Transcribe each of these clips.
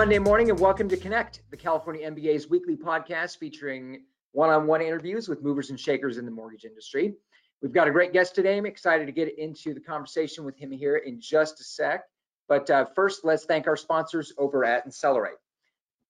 Monday morning and welcome to Connect, the California MBA's weekly podcast featuring one on one interviews with movers and shakers in the mortgage industry. We've got a great guest today. I'm excited to get into the conversation with him here in just a sec. But uh, first, let's thank our sponsors over at Insellerate.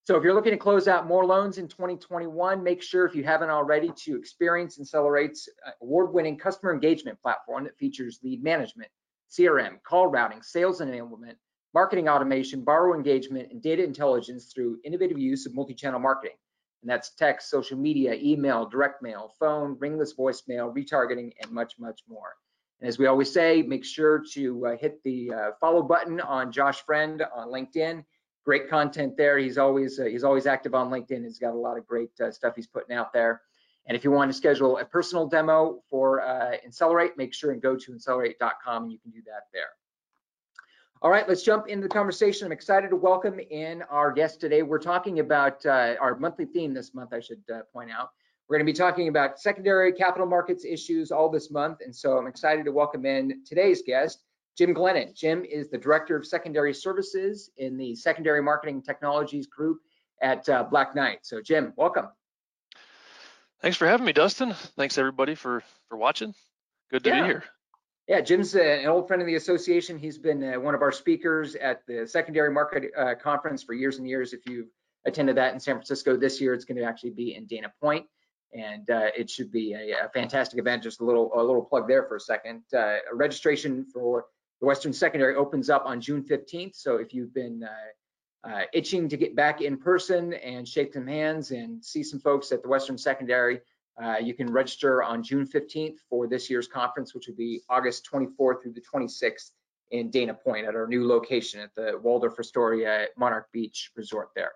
So if you're looking to close out more loans in 2021, make sure if you haven't already to experience Insellerate's uh, award-winning customer engagement platform that features lead management, CRM, call routing, sales enablement, marketing automation, borrower engagement, and data intelligence through innovative use of multi-channel marketing. And that's text, social media, email, direct mail, phone, ringless voicemail, retargeting, and much, much more. And as we always say, make sure to uh, hit the uh, follow button on Josh Friend on LinkedIn. Great content there. He's always uh, he's always active on LinkedIn. He's got a lot of great uh, stuff he's putting out there. And if you want to schedule a personal demo for uh, Insellerate, make sure and go to insellerate.com and you can do that there. All right, let's jump into the conversation. I'm excited to welcome in our guest today. We're talking about uh, our monthly theme this month, I should uh, point out. We're going to be talking about secondary capital markets issues all this month. And so I'm excited to welcome in today's guest, Jim Glennon. Jim is the Director of Secondary Services in the Secondary Marketing Technologies Group at uh, Black Knight. So Jim, welcome. Thanks for having me, Dustin. Thanks everybody for for watching. Good to yeah. be here. Yeah, Jim's uh, an old friend of the association. He's been uh, one of our speakers at the secondary market uh, conference for years and years. If you've attended that in San Francisco this year, it's going to actually be in Dana Point, and uh, it should be a, a, fantastic event. Just a little a little plug there for a second. Uh, registration for the Western Secondary opens up on June 15th. So if you've been uh, itching to get back in person and shake some hands and see some folks at the Western Secondary, uh, you can register on June 15th for this year's conference, which will be August 24th through the 26th in Dana Point at our new location at the Waldorf Astoria Monarch Beach Resort there.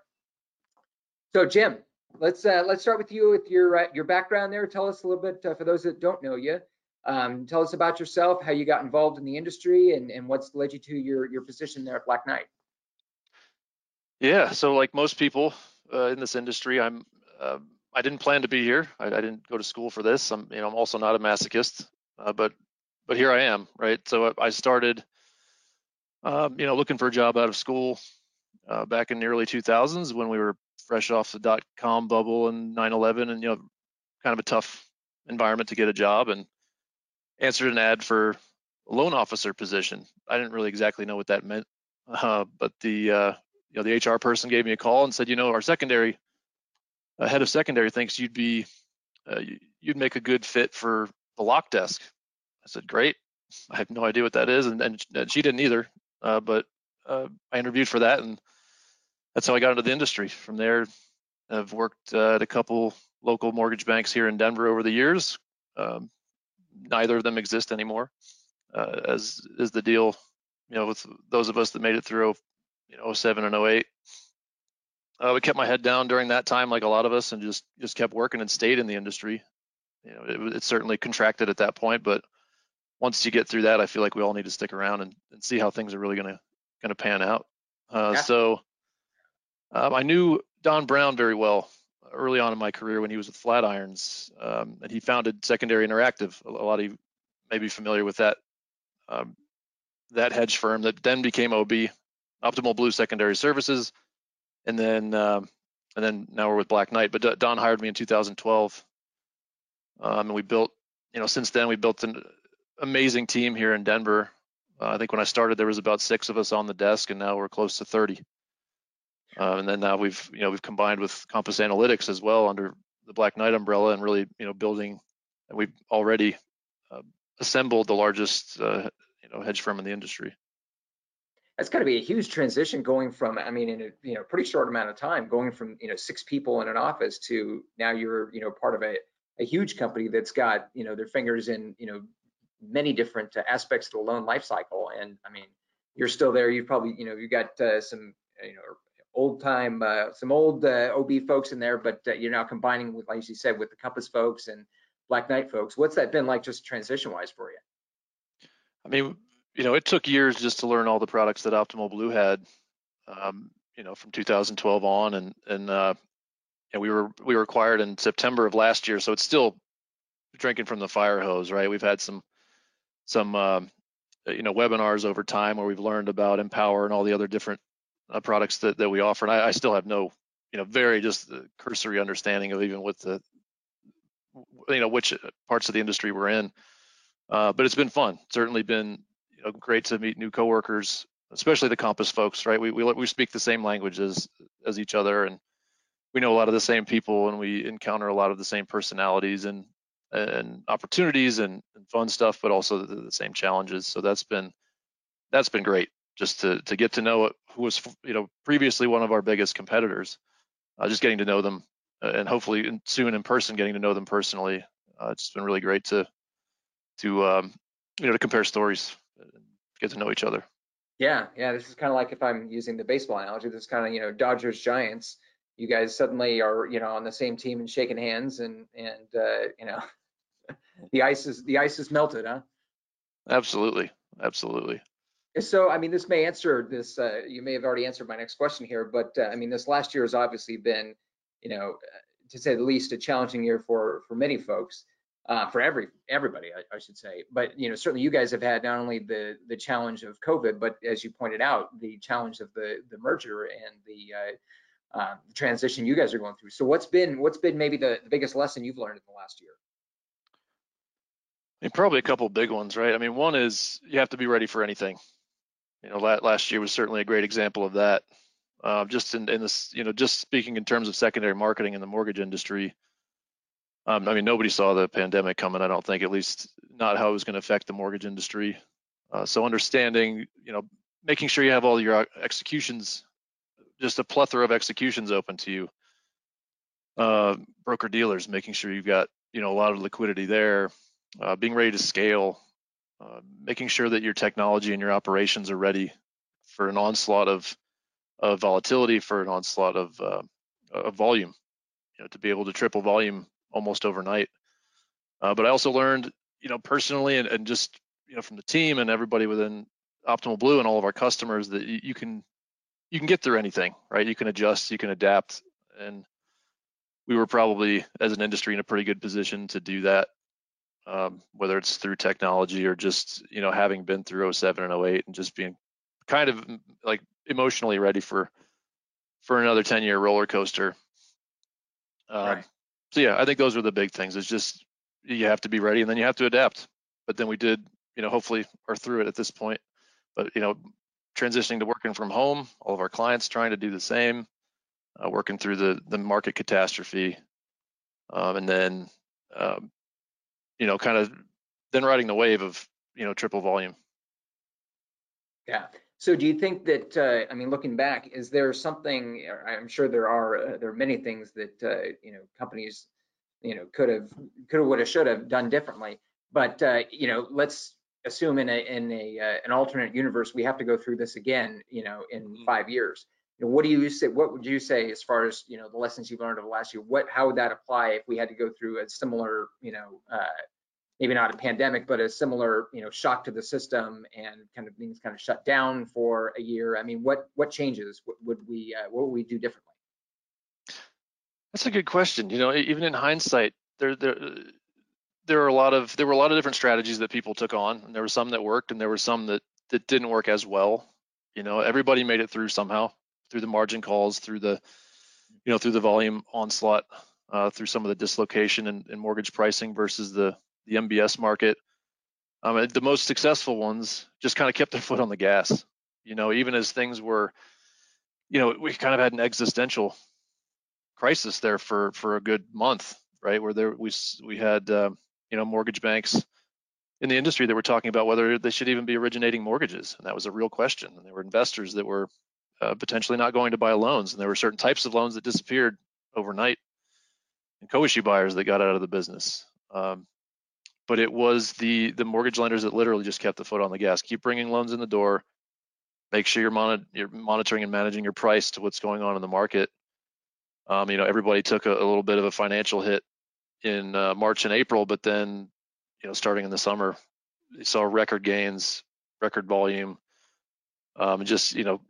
So Jim, let's uh, let's start with you with your uh, your background there. Tell us a little bit uh, for those that don't know you. Um, tell us about yourself, how you got involved in the industry, and and what's led you to your your position there at Black Knight. Yeah, so like most people uh, in this industry, I'm um, I didn't plan to be here. I, I, didn't go to school for this. I'm, you know, I'm also not a masochist, uh, but but here I am, right? So I started, um, you know, looking for a job out of school uh, back in the early 2000s when we were fresh off the dot com bubble and 9/11, and you know, kind of a tough environment to get a job, and answered an ad for a loan officer position. I didn't really exactly know what that meant, uh, but the uh, you know the HR person gave me a call and said, you know, our secondary uh, head of secondary thinks you'd be uh, you'd make a good fit for the lock desk. I said, great. I have no idea what that is, and, and she didn't either. Uh, but uh, I interviewed for that, and that's how I got into the industry. From there, I've worked uh, at a couple local mortgage banks here in Denver over the years. Um, neither of them exist anymore, uh, as is the deal. You know, with those of us that made it through, you know, 07 and 08 uh, we kept my head down during that time, like a lot of us, and just just kept working and stayed in the industry. You know, it, it certainly contracted at that point, but once you get through that, I feel like we all need to stick around and, and see how things are really gonna gonna pan out. Uh, yeah. So um, I knew Don Brown very well early on in my career when he was with Flatirons, um, and he founded Secondary Interactive. A, a, lot of you may be familiar with that um, that hedge firm that then became OB, Optimal Blue Secondary Services and then um, and then now we're with Black Knight. But Don hired me in 2012, um, and we built. You know, since then we built an amazing team here in Denver. Uh, I think when I started there was about six of us on the desk, and now we're close to 30. Uh, and then now we've you know we've combined with Compass Analytics as well under the Black Knight umbrella, and really you know building. We've already uh, assembled the largest uh, you know hedge firm in the industry that's got to be a huge transition going from i mean in a you know pretty short amount of time going from you know six people in an office to now you're you know part of a, a huge company that's got you know their fingers in you know many different aspects of the loan life cycle. And i mean you're still there. You've probably you know you got uh, some you know old time uh, some old uh, ob folks in there but uh, you're now combining with like you said with the compass folks and black knight folks. What's that been like just transition wise for you? I mean you know, it took years just to learn all the products that Optimal Blue had, um, you know, from 2012 on, and and uh, know, we were we were acquired in September of last year, so it's still drinking from the fire hose, right? We've had some some um, you know webinars over time where we've learned about Empower and all the other different uh, products that, that we offer. And I, I, still have no, you know, very just cursory understanding of even what the, you know, which parts of the industry we're in. Uh, but it's been fun. Certainly been great to meet new coworkers, especially the Compass folks. Right, we we we speak the same language as each other, and we know a lot of the same people, and we encounter a lot of the same personalities and and opportunities and, and fun stuff, but also the, the, same challenges. So that's been that's been great just to to get to know who was you know previously one of our biggest competitors, uh, just getting to know them uh, and hopefully soon in person getting to know them personally. Uh, it's been really great to to um, you know to compare stories, get to know each other. Yeah, yeah. This is kind of like if I'm using the baseball analogy. This is kind of you know Dodgers Giants. You guys suddenly are you know on the same team and shaking hands and and uh, you know the ice is the ice is melted, huh? Absolutely, absolutely. So, I mean, this may answer this. Uh, you may have already answered my next question here, but uh, I mean, this last year has obviously been, you know, uh, to say the least, a challenging year for for many folks, uh, for every everybody, I, I, should say. But you know, certainly you guys have had not only the the challenge of COVID, but as you pointed out, the challenge of the the merger and the uh, uh, transition you guys are going through. So, what's been what's been maybe the, the biggest lesson you've learned in the last year? I mean, probably a couple big ones, right? I mean, one is you have to be ready for anything. You know, last year was certainly a great example of that. Uh, just in, in, this, you know, just speaking in terms of secondary marketing in the mortgage industry. Um, I mean, nobody saw the pandemic coming. I don't think, at least not how it was going to affect the mortgage industry. Uh, so understanding, you know, making sure you have all your executions, just a plethora of executions open to you. Uh, broker dealers, making sure you've got, you know, a lot of liquidity there uh, being ready to scale, uh, making sure that your technology and your operations are ready for an onslaught of, of volatility, for an onslaught of, uh, of volume, you know, to be able to triple volume almost overnight. Uh, but I also learned, you know, personally and, and just, you know, from the team and everybody within Optimal Blue and all of our customers that you can you can get through anything, right? You can adjust, you can adapt, and we were probably as an industry in a pretty good position to do that um, whether it's through technology or just you know having been through 07 and 08 and just being kind of mm, like emotionally ready for for another 10 year roller coaster. Um, right. So yeah, I think those are the big things. It's just you have to be ready and then you have to adapt. But then we did, you know, hopefully are through it at this point. But you know, transitioning to working from home, all of our clients trying to do the same, uh, working through the the market catastrophe, um, and then um, you know, kind of then riding the wave of, you know, triple volume. Yeah. So do you think that, uh, I mean, looking back, is there something, I'm sure there are, uh, there are many things that, uh, you know, companies, you know, could have, could have, would have, should have done differently. But, uh, you know, let's assume in a, in a, uh, an alternate universe, we have to go through this again, you know, in mm-hmm. five years. You know, what do you say, what would you say as far as, you know, the lessons you've learned over the last year, what, how would that apply if we had to go through a similar, you know, uh, maybe not a pandemic, but a similar, you know, shock to the system and kind of things kind of shut down for a year. I mean, what what changes would we uh, what would we do differently? That's a good question. You know, even in hindsight, there there there are a lot of there were a lot of different strategies that people took on, and there were some that worked, and there were some that that didn't work as well. You know, everybody made it through somehow, through the margin calls, through the you know through the volume onslaught, uh, through some of the dislocation in mortgage pricing versus the the MBS market. Um, the most successful ones just kind of kept their foot on the gas. You know, even as things were, you know, we kind of had an existential crisis there for for a good month, right? Where there we we had uh, you know mortgage banks in the industry that were talking about whether they should even be originating mortgages, and that was a real question. And there were investors that were uh, potentially not going to buy loans, and there were certain types of loans that disappeared overnight, and co-issue buyers that got out of the business. Um, but it was the the mortgage lenders that literally just kept the foot on the gas. Keep bringing loans in the door. Make sure you're, mon- you're monitoring and managing your price to what's going on in the market. Um, you know, everybody took a, a, little bit of a financial hit in uh, March and April, but then, you know, starting in the summer, you saw record gains, record volume, um, just you know,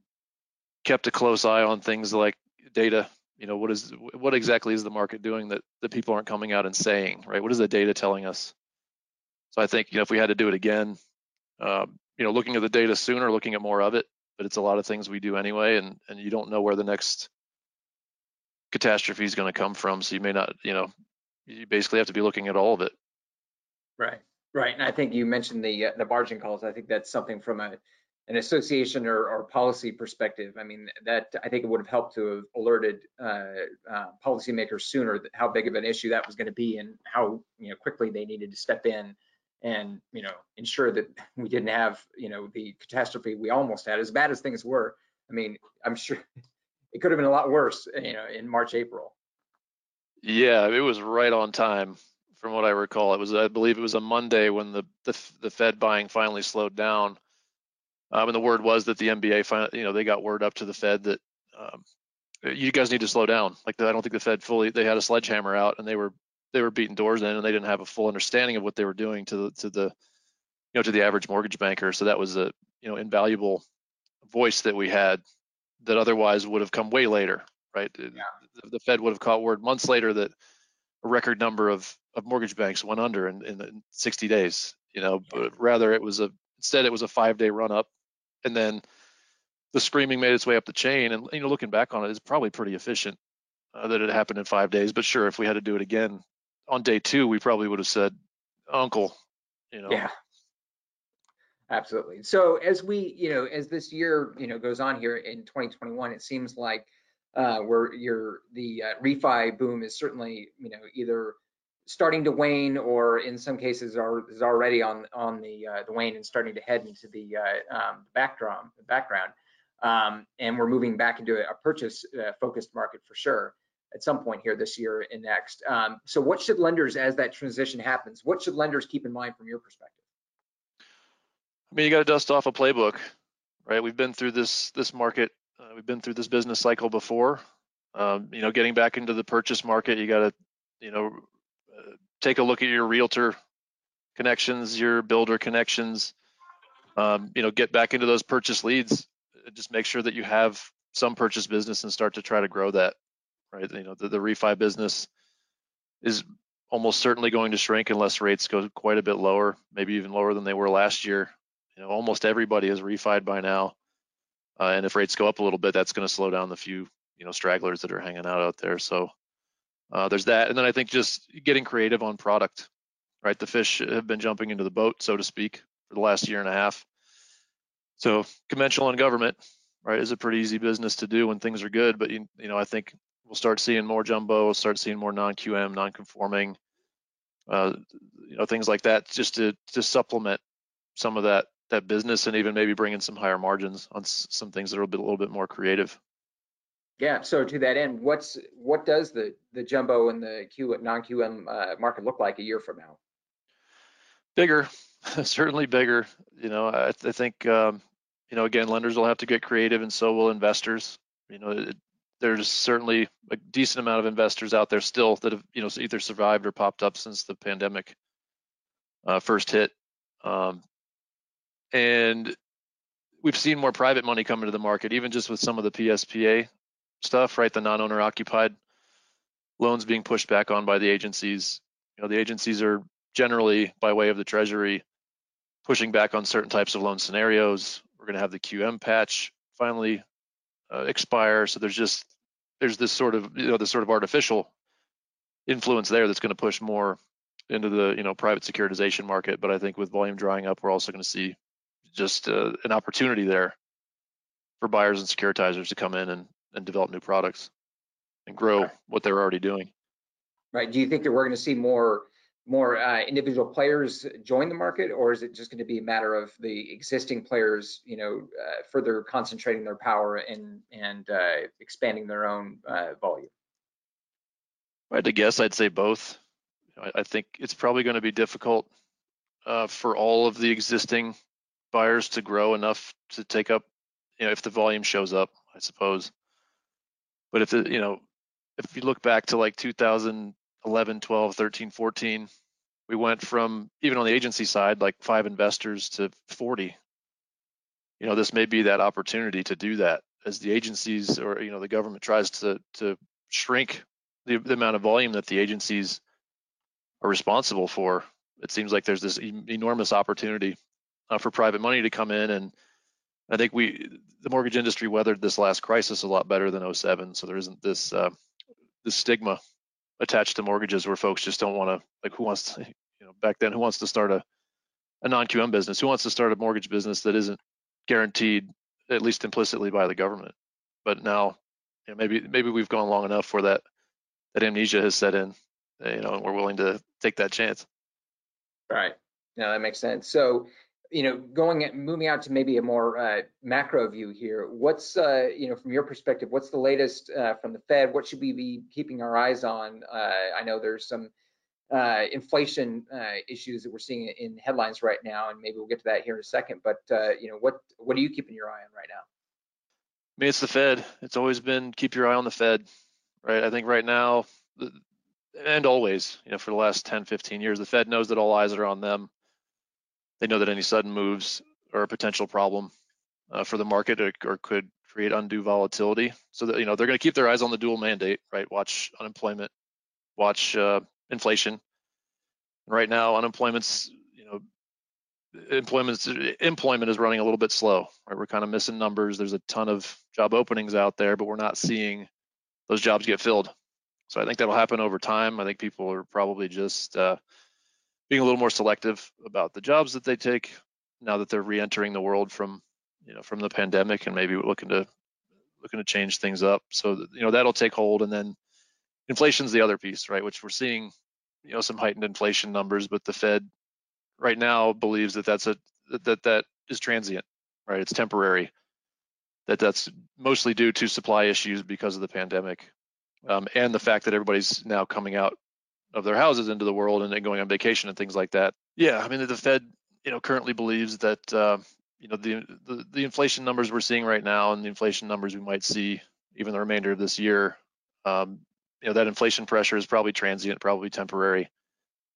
kept a close eye on things like data. You know, what is what exactly is the market doing that that people aren't coming out and saying, right? What is the data telling us? So I think you know if we had to do it again, um, you know, looking at the data sooner, looking at more of it, but it's a lot of things we do anyway, and and you don't know where the next catastrophe is going to come from, so you may not, you know, you basically have to be looking at all of it. Right, right. And I think you mentioned the uh, the margin calls. I think that's something from a an association or, or policy perspective. I mean, that I think it would have helped to have alerted uh, uh, policymakers sooner how big of an issue that was going to be and how you know quickly they needed to step in and you know ensure that we didn't have you know the catastrophe we almost had as bad as things were. I mean, I'm sure it could have been a lot worse, you know, in March, April. Yeah, it was right on time from what I recall. It was, I believe, it was a Monday when the the, the Fed buying finally slowed down, um, and the word was that the MBA, finally, you know, they got word up to the Fed that um, you guys need to slow down. Like I don't think the Fed fully, they had a sledgehammer out and they were they were beating doors in, and they didn't have a full understanding of what they were doing to the to the you know to the average mortgage banker. So that was a you know invaluable voice that we had that otherwise would have come way later, right? Yeah. The, the Fed would have caught word months later that a record number of, of mortgage banks went under in, in 60 days, you know, but rather it was a, instead it was a five day run up and then the screaming made its way up the chain. And, you know, looking back on it, it's probably pretty efficient uh, that it happened in five days, but sure, if we had to do it again on day two, we probably would have said, uncle, you know, yeah. Absolutely. So as we you know as this year you know goes on here in 2021 it seems like uh, where your the uh, refi boom is certainly you know either starting to wane or in some cases are is already on on the uh, the wane and starting to head into the uh, um, background background. Um, and we're moving back into a purchase uh, focused market for sure at some point here this year and next um, so what should lenders as that transition happens what should lenders keep in mind from your perspective I mean you got to dust off a playbook right we've been through this this market uh, we've been through this business cycle before. Um, you know, getting back into the purchase market, you got to, you know, uh, take a look at your realtor connections, your builder connections. Um, you know, get back into those purchase leads. Just make sure that you have some purchase business and start to try to grow that. Right. You know, the, the refi business is almost certainly going to shrink unless rates go quite a bit lower, maybe even lower than they were last year. You know, almost everybody has refied by now. Uh, and if rates go up a little bit, that's going to slow down the few you know stragglers that are hanging out out there. So uh, there's that. And then I think just getting creative on product. Right, the fish have been jumping into the boat, so to speak, for the last year and a half. So conventional and government, right, is a pretty easy business to do when things are good. But you, you know, I think we'll start seeing more jumbo, we'll start seeing more non-QM, non-conforming, uh, you know, things like that, just to to supplement some of that that business and even maybe bring in some higher margins on some things that are a, bit, a little bit more creative. Yeah. So to that end, what's what does the the jumbo and the Q non QM uh, market look like a year from now? Bigger, certainly bigger. You know, I, I think um, you know again, lenders will have to get creative, and so will investors. You know, it, there's certainly a decent amount of investors out there still that have you know either survived or popped up since the pandemic uh, first hit. Um, and we've seen more private money come into the market, even just with some of the PSPA stuff, right? The non-owner occupied loans being pushed back on by the agencies. You know, the agencies are generally, by way of the Treasury, pushing back on certain types of loan scenarios. We're going to have the QM patch finally uh, expire, so there's just there's this sort of you know this sort of artificial influence there that's going to push more into the you know private securitization market. But I think with volume drying up, we're also going to see just uh, an opportunity there for buyers and securitizers to come in and, and develop new products and grow right. what they're already doing. Right. Do you think that we're going to see more more uh, individual players join the market, or is it just going to be a matter of the existing players, you know, uh, further concentrating their power and and uh, expanding their own uh, volume? I had to guess, I'd say both. I, I think it's probably going to be difficult uh, for all of the existing buyers to grow enough to take up, you know, if the volume shows up, I suppose. But if the, you know, if you look back to like 2011, 12, 13, 14, we went from even on the agency side, like five investors to 40. You know, this may be that opportunity to do that as the agencies or you know the government tries to to shrink the, the amount of volume that the agencies are responsible for. It seems like there's this enormous opportunity uh, for private money to come in and I think we the mortgage industry weathered this last crisis a lot better than 07. So there isn't this uh, this stigma attached to mortgages where folks just don't want to like who wants to you know back then who wants to start a a non-QM business who wants to start a mortgage business that isn't guaranteed at least implicitly by the government. But now you know, maybe maybe we've gone long enough where that that amnesia has set in, you know, and we're willing to take that chance. Right. No, that makes sense. So, you know, going moving out to maybe a more uh, macro view here, what's uh, you know from your perspective, what's the latest uh, from the Fed? What should we be keeping our eyes on? Uh, I know there's some uh, inflation uh, issues that we're seeing in headlines right now, and maybe we'll get to that here in a second. But you know, what what are you keeping your eye on right now? I mean, it's the Fed. It's always been keep your eye on the Fed, right? I think right now, and always, you know, for the last 10, 15 years, the Fed knows that all eyes are on them. They know that any sudden moves are a potential problem uh, for the market or, or, could create undue volatility. So that you know they're going to keep their eyes on the dual mandate, right? Watch unemployment, watch uh, inflation. Right now, unemployment's you know employment employment is running a little bit slow. Right, we're kind of missing numbers. There's a ton of job openings out there, but we're not seeing those jobs get filled. So I think that'll happen over time. I think people are probably just uh, being a little more selective about the jobs that they take now that they're re-entering the world from you know from the pandemic and maybe looking to looking to change things up. So you know that'll take hold, and then inflation's the other piece, right? Which we're seeing you know some heightened inflation numbers, but the Fed right now believes that that's a that that is transient, right? It's temporary. That that's mostly due to supply issues because of the pandemic, um, and the fact that everybody's now coming out of their houses into the world and going on vacation and things like that. Yeah, I mean the Fed, you know, currently believes that uh, you know the, the the inflation numbers we're seeing right now and the inflation numbers we might see even the remainder of this year, um, you know, that inflation pressure is probably transient, probably temporary.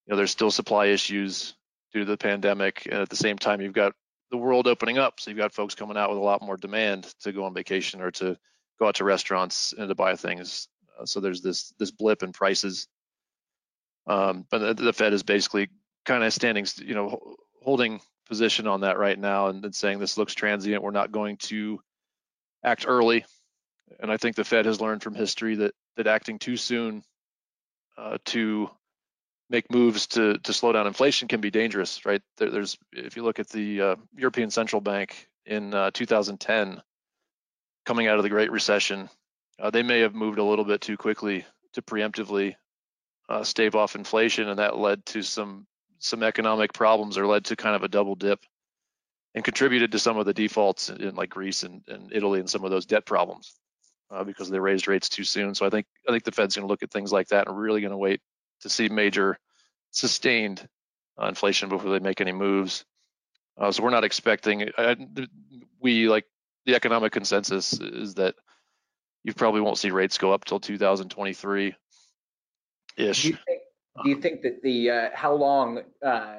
You know, there's still supply issues due to the pandemic. And at the same time, you've got the world opening up. So you've got folks coming out with a lot more demand to go on vacation or to go out to restaurants and to buy things. Uh, so there's this this blip in prices. Um, but the, the, Fed is basically kind of standing, you know, holding position on that right now and, and saying this looks transient. We're not going to act early. And I think the Fed has learned from history that that acting too soon uh, to make moves to to slow down inflation can be dangerous, right? There, there's if you look at the uh, European Central Bank in uh, 2010, coming out of the Great Recession, uh, they may have moved a little bit too quickly to preemptively uh, stave off inflation, and that led to some some economic problems, or led to kind of a double dip, and contributed to some of the defaults in, like Greece and, and, Italy and some of those debt problems. Uh, because they raised rates too soon. So I think I think the Fed's going to look at things like that and really going to wait to see major sustained uh, inflation before they make any moves. Uh, so we're not expecting. We like the economic consensus is that you probably won't see rates go up till 2023 ish. Do you think, do you think that the uh, how long uh,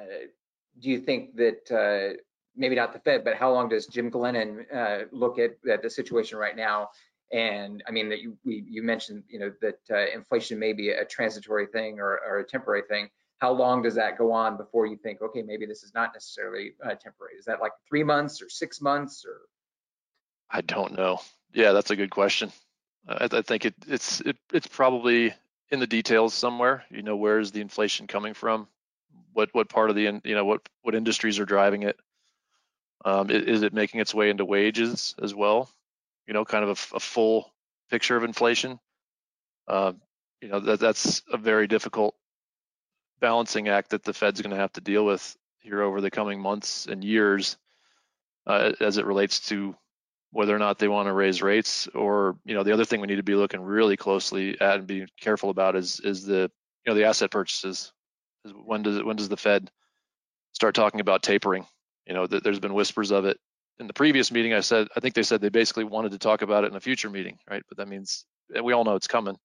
do you think that uh, maybe not the Fed, but how long does Jim Glennon uh, look at, at the situation right now and I mean that you we, you mentioned you know that uh, inflation may be a transitory thing or, or, a temporary thing. How long does that go on before you think, okay, maybe this is not necessarily uh, temporary? Is that like three months or six months or? I don't know. Yeah, that's a good question. I, I think it, it's it, it's probably in the details somewhere. You know, where is the inflation coming from? What what part of the you know what what industries are driving it? Um, is it making its way into wages as well? you know, kind of a, a full picture of inflation. Uh, you know, that, that's a very difficult balancing act that the Fed's going to have to deal with here over the coming months and years uh, as it relates to whether or not they want to raise rates or you know the other thing we need to be looking really closely at and be careful about is is the you know the asset purchases when does when does the fed start talking about tapering you know there's been whispers of it in the previous meeting, I said I think they said they basically wanted to talk about it in a future meeting, right? But that means we all know it's coming.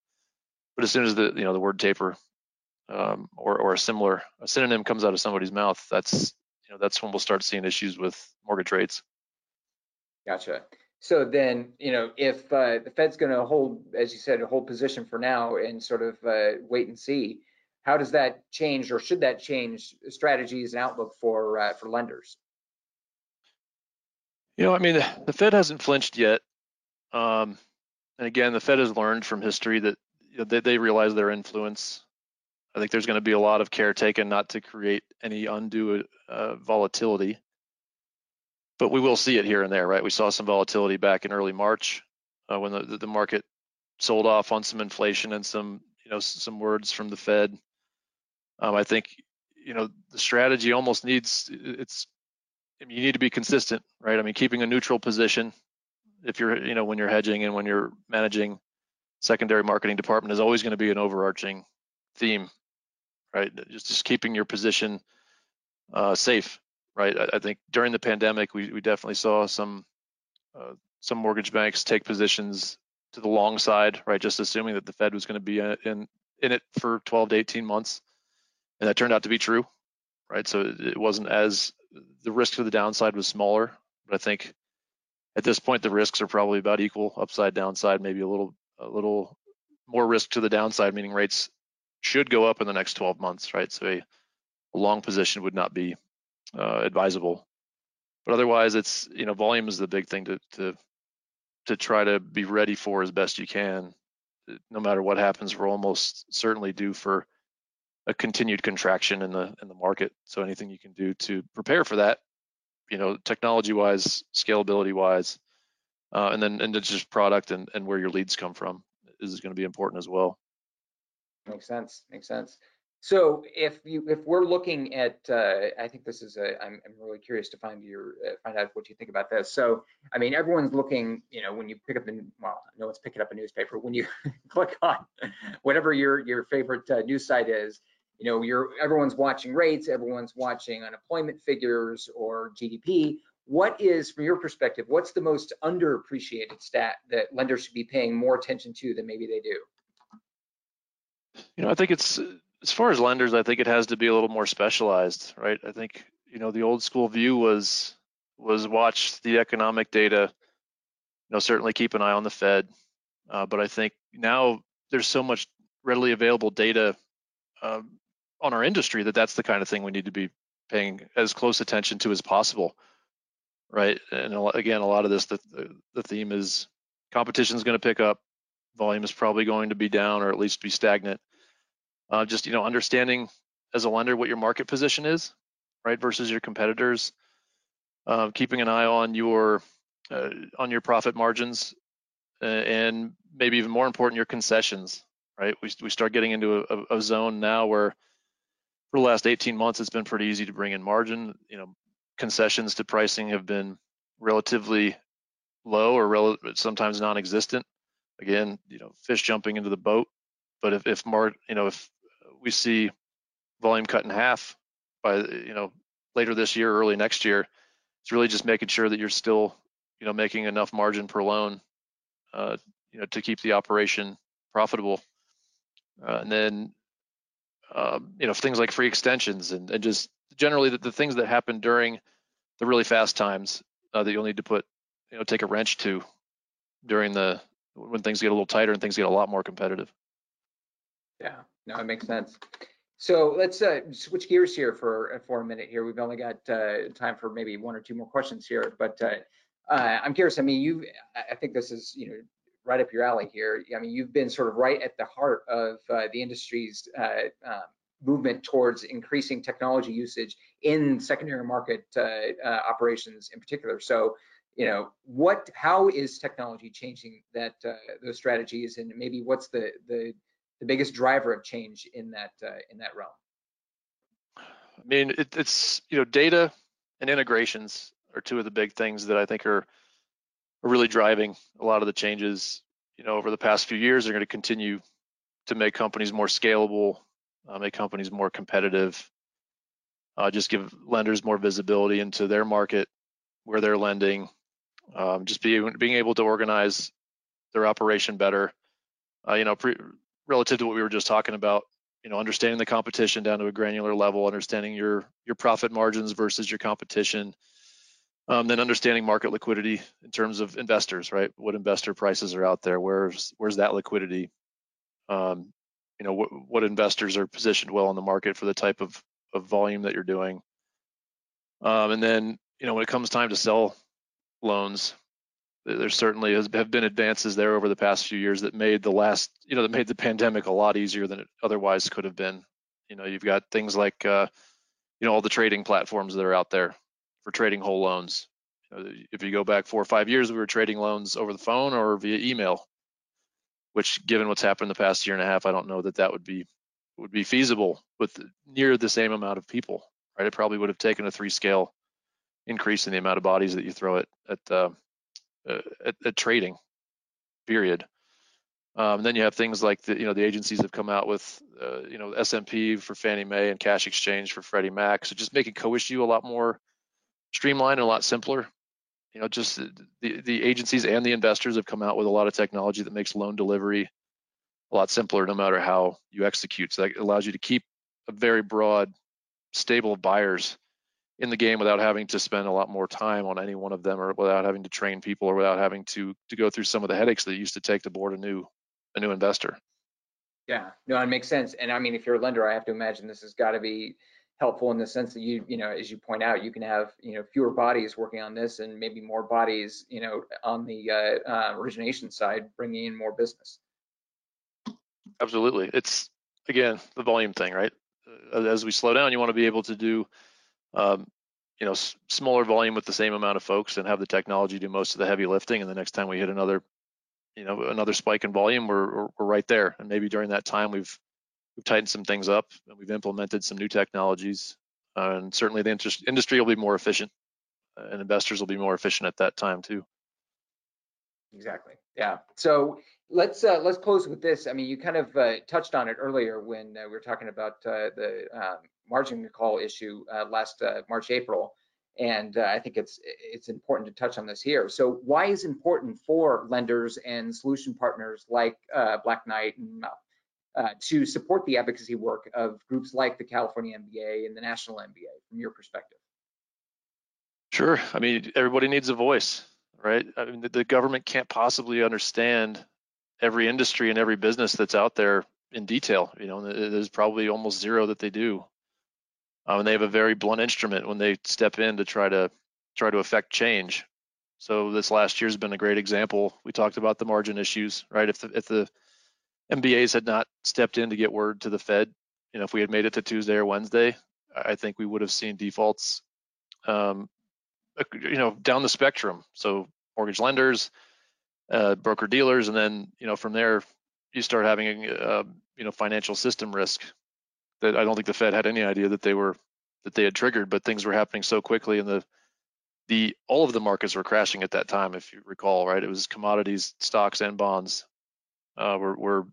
But as soon as the you know the word taper um, or or a similar a synonym comes out of somebody's mouth, that's you know that's when we'll start seeing issues with mortgage rates. Gotcha. So then, you know, if uh, the Fed's going to hold, as you said, a hold position for now and sort of uh, wait and see, how does that change, or should that change strategies and outlook for uh, for lenders? You know, I mean, the Fed hasn't flinched yet. Um, and again, the Fed has learned from history that you know, they, they realize their influence. I think there's going to be a lot of care taken not to create any undue uh, volatility. But we will see it here and there, right? We saw some volatility back in early March uh, when the, the market sold off on some inflation and some, you know, some words from the Fed. Um, I think, you know, the strategy almost needs it's I mean, you need to be consistent, right? I mean, keeping a neutral position if you're, you know, when you're hedging and when you're managing secondary marketing department is always going to be an overarching theme, right? Just just keeping your position uh, safe, right? I, I, think during the pandemic, we we definitely saw some uh, some mortgage banks take positions to the long side, right? Just assuming that the Fed was going to be in in it for 12 to 18 months, and that turned out to be true, right? So it wasn't as the risk to the downside was smaller, but I think at this point the risks are probably about equal, upside, downside, maybe a little a little more risk to the downside, meaning rates should go up in the next 12 months, right? So a, a long position would not be uh, advisable. But otherwise, it's you know volume is the big thing to to to try to be ready for as best you can. No matter what happens, we're almost certainly due for a continued contraction in the in the market. So anything you can do to prepare for that, you know, technology wise, scalability wise, uh, and then and then just product and, and where your leads come from is going to be important as well. Makes sense. Makes sense. So if you if we're looking at, uh, I think this is a, I'm, I'm really curious to find your uh, find out what you think about this. So I mean, everyone's looking, you know, when you pick up the well, no one's picking up a newspaper. When you click on whatever your your favorite uh, news site is, you know, you're everyone's watching rates, everyone's watching unemployment figures or GDP. What is, from your perspective, what's the most underappreciated stat that lenders should be paying more attention to than maybe they do? You know, I think it's as far as lenders, I think it has to be a little more specialized, right? I think you know the old school view was was watch the economic data. You know, certainly keep an eye on the Fed, uh, but I think now there's so much readily available data um, on our industry that that's the kind of thing we need to be paying as close attention to as possible right and again a lot of this the, the theme is competition is going to pick up volume is probably going to be down or at least be stagnant uh, just you know understanding as a lender what your market position is right versus your competitors uh, keeping an eye on your uh, on your profit margins and maybe even more important your concessions right we, we start getting into a, a zone now where for the last 18 months, it's been pretty easy to bring in margin. You know, concessions to pricing have been relatively low or rel- sometimes non-existent. Again, you know, fish jumping into the boat. But if if mar- you know, if we see volume cut in half by you know later this year, early next year, it's really just making sure that you're still you know making enough margin per loan, uh, you know, to keep the operation profitable. Uh, and then um, you know things like free extensions and, and just generally the, the, things that happen during the really fast times uh, that you'll need to put you know take a wrench to during the when things get a little tighter and things get a lot more competitive. Yeah no it makes sense so let's uh, switch gears here for uh, for a minute here we've only got uh, time for maybe one or two more questions here but uh, uh, i'm curious i mean you i think this is you know right up your alley here. I mean, you've been sort of right at the heart of uh, the industry's uh, movement towards increasing technology usage in secondary market operations in particular. So, you know, what, how is technology changing that those strategies, and maybe what's the the the biggest driver of change in that in that realm? I mean, it, it's you know, data and integrations are two of the big things that I think are are really driving a lot of the changes, you know, over the past few years. They're going to continue to make companies more scalable, uh, make companies more competitive, uh, just give lenders more visibility into their market, where they're lending, um, just be, being able to organize their operation better. Uh, you know, pre, relative to what we were just talking about, you know, understanding the competition down to a granular level, understanding your your profit margins versus your competition, um, then understanding market liquidity in terms of investors, right? What investor prices are out there? Where's where's that liquidity? Um, you know, what, what investors are positioned well in the market for the type of, of volume that you're doing. Um, and then, you know, when it comes time to sell loans. There certainly has, have been advances there over the past few years that made the last, you know, that made the pandemic a lot easier than it otherwise could have been. You know, you've got things like, uh, you know, all the trading platforms that are out there for trading whole loans. You know, if you go back four or five years, we were trading loans over the phone or via email, which, given what's happened the past year and a half, I don't know that that would be would be feasible with near the same amount of people. Right? It probably would have taken a three scale increase in the amount of bodies that you throw at at uh, at, at, trading, period. Um, then you have things like the, you know, the agencies have come out with, uh, you know, SMP for Fannie Mae and Cash Exchange for Freddie Mac. So just making co-issue a lot more streamlined and a lot simpler. You know, just the, the agencies and the investors have come out with a lot of technology that makes loan delivery a lot simpler no matter how you execute. So that allows you to keep a very broad stable of buyers in the game without having to spend a lot more time on any one of them or without having to train people or without having to to go through some of the headaches that used to take to board a new a new investor. Yeah, no, it makes sense. And I mean, if you're a lender, I have to imagine this has got to be helpful in the sense that you, you know, as you point out, you can have, you know, fewer bodies working on this and maybe more bodies, you know, on the uh, uh, origination side, bringing in more business. Absolutely. It's again the volume thing, right? As we slow down, you want to be able to do um, you know, s- smaller volume with the same amount of folks and have the technology do most of the heavy lifting. And the next time we hit another, you know, another spike in volume, we're, we're, right there. And maybe during that time, we've we've tightened some things up and we've implemented some new technologies. Uh, and certainly the interest, industry will be more efficient uh, and investors will be more efficient at that time too. Exactly. Yeah. So let's uh, let's close with this. I mean, you kind of uh, touched on it earlier when uh, we were talking about uh, the um, margin call issue uh, last uh, March, April. And I think it's it's important to touch on this here. So why is it important for lenders and solution partners like Black Knight and to support the advocacy work of groups like the California MBA and the National MBA from your perspective? Sure. I mean, everybody needs a voice, right? I mean, the, the government can't possibly understand every industry and every business that's out there in detail. You know, there's probably almost zero that they do um, and they have a very blunt instrument when they step in to try to try to affect change. So this last year has been a great example. We talked about the margin issues, right? If the if the MBAs had not stepped in to get word to the Fed, you know, if we had made it to Tuesday or Wednesday, I think we would have seen defaults, um, you know, down the spectrum. So mortgage lenders, uh, broker dealers, and then you know from there you start having uh, you know financial system risk that I don't think the Fed had any idea that they were that they had triggered, but things were happening so quickly and the the all of the markets were crashing at that time, if you recall, right? It was commodities, stocks, and bonds uh, were were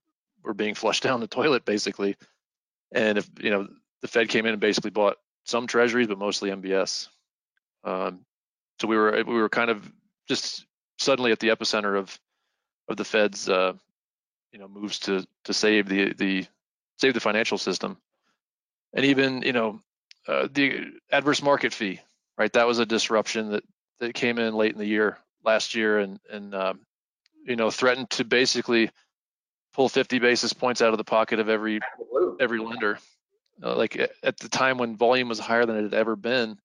were being flushed down the toilet basically. And if you know the Fed came in and basically bought some treasuries, but mostly MBS. Um, so we were we were kind of just suddenly at the epicenter of of the Fed's uh, you know moves to to save the the save the financial system and even you know uh, the adverse market fee, right? That was a disruption that that came in late in the year last year, and and um, you know threatened to basically pull 50 basis points out of the pocket of every every lender. Uh, like at the time when volume was higher than it had ever been,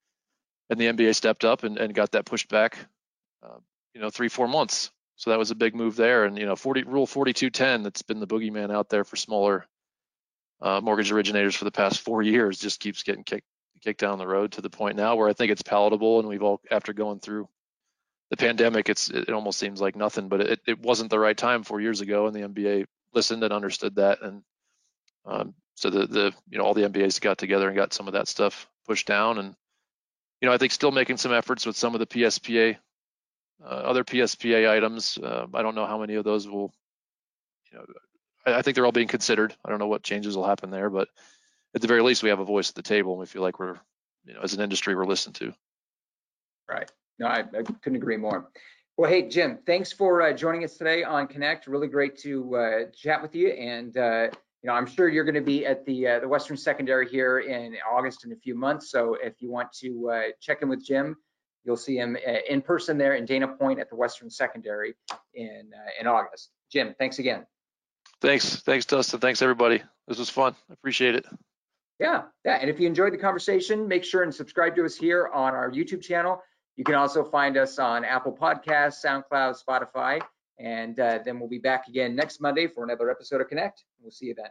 and the MBA stepped up and, and got that pushed back, uh, you know, three four months. So that was a big move there. And you know, FINRA rule 4210 that's been the boogeyman out there for smaller uh, mortgage originators for the past four years just keeps getting kicked kicked down the road to the point now where I think it's palatable, and we've all after going through the pandemic, it's it almost seems like nothing, but it, it wasn't the right time four years ago, and the MBA listened and understood that, and um, so the the you know all the MBAs got together and got some of that stuff pushed down, and you know I think still making some efforts with some of the PSPA other PSPA items. Uh, I don't know how many of those will you know I, I think they're all being considered. I don't know what changes will happen there, but at the very least, we have a voice at the table, and we feel like we're, you know, as an industry, we're listened to. Right. No, I, I couldn't agree more. Well, hey, Jim, thanks for uh, joining us today on Connect. Really great to uh, chat with you. And, uh, you know, I'm sure you're going to be at the uh, the Western Secondary here in August in a few months. So if you want to uh, check in with Jim, you'll see him uh, in person there in Dana Point at the Western Secondary in in August. Jim, thanks again. Thanks. Thanks, Dustin. Thanks, everybody. This was fun. I appreciate it. Yeah, yeah. And if you enjoyed the conversation, make sure and subscribe to us here on our YouTube channel. You can also find us on Apple Podcasts, SoundCloud, Spotify, and uh, then we'll be back again next Monday for another episode of Connect. We'll see you then.